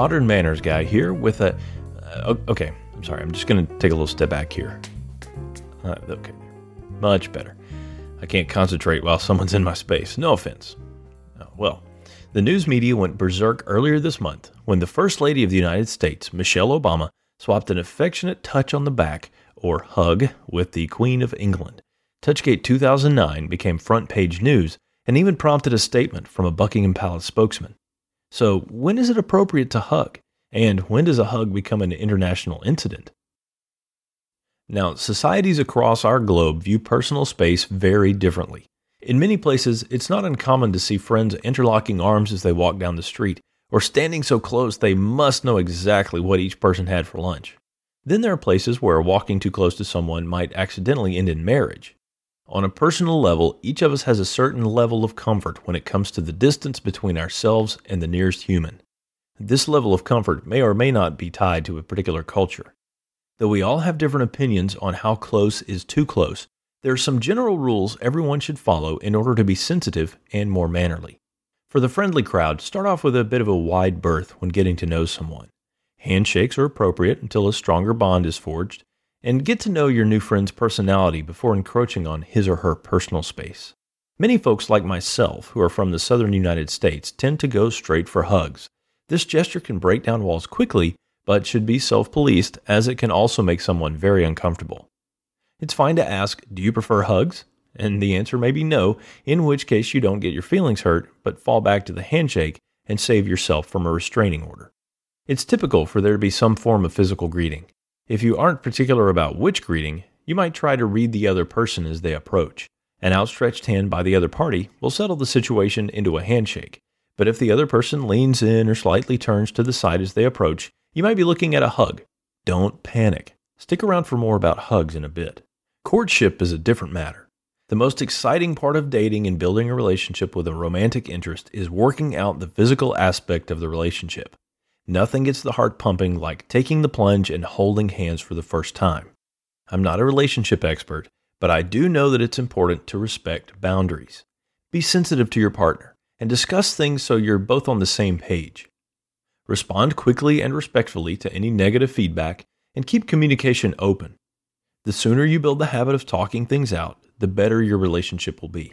Modern Manners Guy here with a. Uh, okay, I'm sorry. I'm just going to take a little step back here. Uh, okay, much better. I can't concentrate while someone's in my space. No offense. Oh, well, the news media went berserk earlier this month when the First Lady of the United States, Michelle Obama, swapped an affectionate touch on the back, or hug, with the Queen of England. Touchgate 2009 became front page news and even prompted a statement from a Buckingham Palace spokesman. So, when is it appropriate to hug? And when does a hug become an international incident? Now, societies across our globe view personal space very differently. In many places, it's not uncommon to see friends interlocking arms as they walk down the street, or standing so close they must know exactly what each person had for lunch. Then there are places where walking too close to someone might accidentally end in marriage. On a personal level, each of us has a certain level of comfort when it comes to the distance between ourselves and the nearest human. This level of comfort may or may not be tied to a particular culture. Though we all have different opinions on how close is too close, there are some general rules everyone should follow in order to be sensitive and more mannerly. For the friendly crowd, start off with a bit of a wide berth when getting to know someone. Handshakes are appropriate until a stronger bond is forged, and get to know your new friend's personality before encroaching on his or her personal space. Many folks like myself, who are from the southern United States, tend to go straight for hugs. This gesture can break down walls quickly, but should be self policed as it can also make someone very uncomfortable. It's fine to ask, Do you prefer hugs? And the answer may be no, in which case you don't get your feelings hurt, but fall back to the handshake and save yourself from a restraining order. It's typical for there to be some form of physical greeting. If you aren't particular about which greeting, you might try to read the other person as they approach. An outstretched hand by the other party will settle the situation into a handshake. But if the other person leans in or slightly turns to the side as they approach, you might be looking at a hug. Don't panic. Stick around for more about hugs in a bit. Courtship is a different matter. The most exciting part of dating and building a relationship with a romantic interest is working out the physical aspect of the relationship. Nothing gets the heart pumping like taking the plunge and holding hands for the first time. I'm not a relationship expert, but I do know that it's important to respect boundaries. Be sensitive to your partner and discuss things so you're both on the same page. Respond quickly and respectfully to any negative feedback and keep communication open. The sooner you build the habit of talking things out, the better your relationship will be.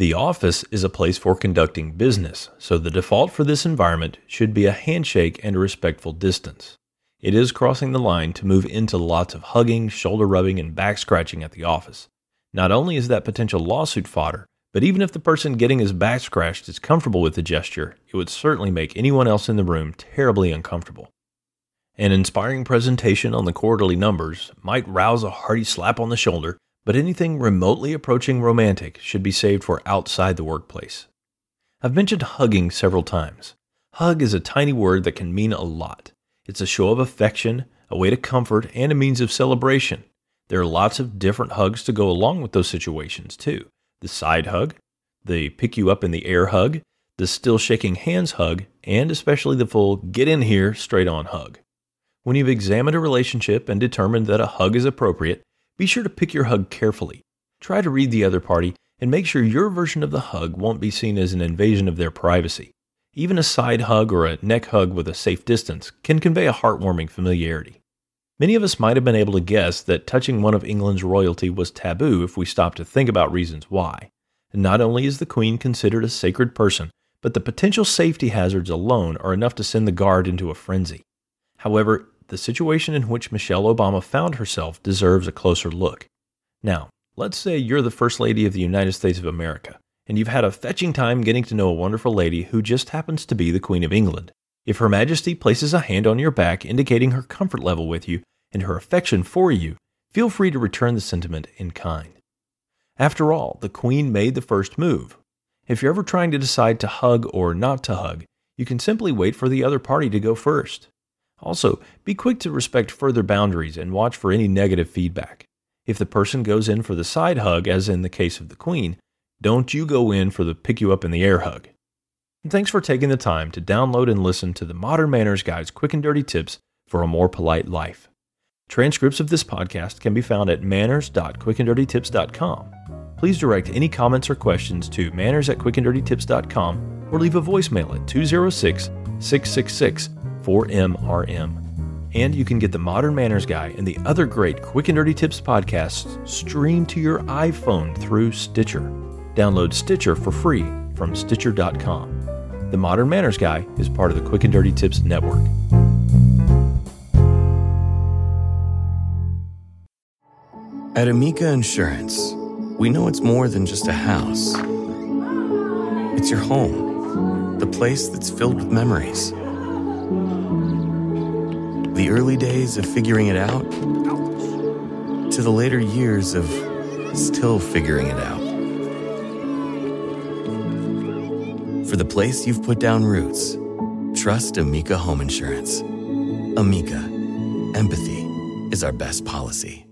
The office is a place for conducting business, so the default for this environment should be a handshake and a respectful distance. It is crossing the line to move into lots of hugging, shoulder rubbing, and back scratching at the office. Not only is that potential lawsuit fodder, but even if the person getting his back scratched is comfortable with the gesture, it would certainly make anyone else in the room terribly uncomfortable. An inspiring presentation on the quarterly numbers might rouse a hearty slap on the shoulder but anything remotely approaching romantic should be saved for outside the workplace. I've mentioned hugging several times. Hug is a tiny word that can mean a lot. It's a show of affection, a way to comfort, and a means of celebration. There are lots of different hugs to go along with those situations, too. The side hug, the pick you up in the air hug, the still shaking hands hug, and especially the full get in here straight on hug. When you've examined a relationship and determined that a hug is appropriate, be sure to pick your hug carefully. Try to read the other party and make sure your version of the hug won't be seen as an invasion of their privacy. Even a side hug or a neck hug with a safe distance can convey a heartwarming familiarity. Many of us might have been able to guess that touching one of England's royalty was taboo if we stopped to think about reasons why. Not only is the Queen considered a sacred person, but the potential safety hazards alone are enough to send the guard into a frenzy. However, the situation in which Michelle Obama found herself deserves a closer look. Now, let's say you're the First Lady of the United States of America, and you've had a fetching time getting to know a wonderful lady who just happens to be the Queen of England. If Her Majesty places a hand on your back indicating her comfort level with you, and her affection for you, feel free to return the sentiment in kind. After all, the Queen made the first move. If you're ever trying to decide to hug or not to hug, you can simply wait for the other party to go first. Also, be quick to respect further boundaries and watch for any negative feedback. If the person goes in for the side hug, as in the case of the Queen, don't you go in for the pick you up in the air hug. And thanks for taking the time to download and listen to the Modern Manners Guy's quick and dirty tips for a more polite life. Transcripts of this podcast can be found at manners.quickanddirtytips.com. Please direct any comments or questions to manners at quickanddirtytips.com or leave a voicemail at 206 666 4MRM. And you can get the Modern Manners Guy and the other great Quick and Dirty Tips podcasts streamed to your iPhone through Stitcher. Download Stitcher for free from Stitcher.com. The Modern Manners Guy is part of the Quick and Dirty Tips Network. At Amica Insurance, we know it's more than just a house. It's your home, the place that's filled with memories. The early days of figuring it out to the later years of still figuring it out. For the place you've put down roots, trust Amica Home Insurance. Amica, empathy is our best policy.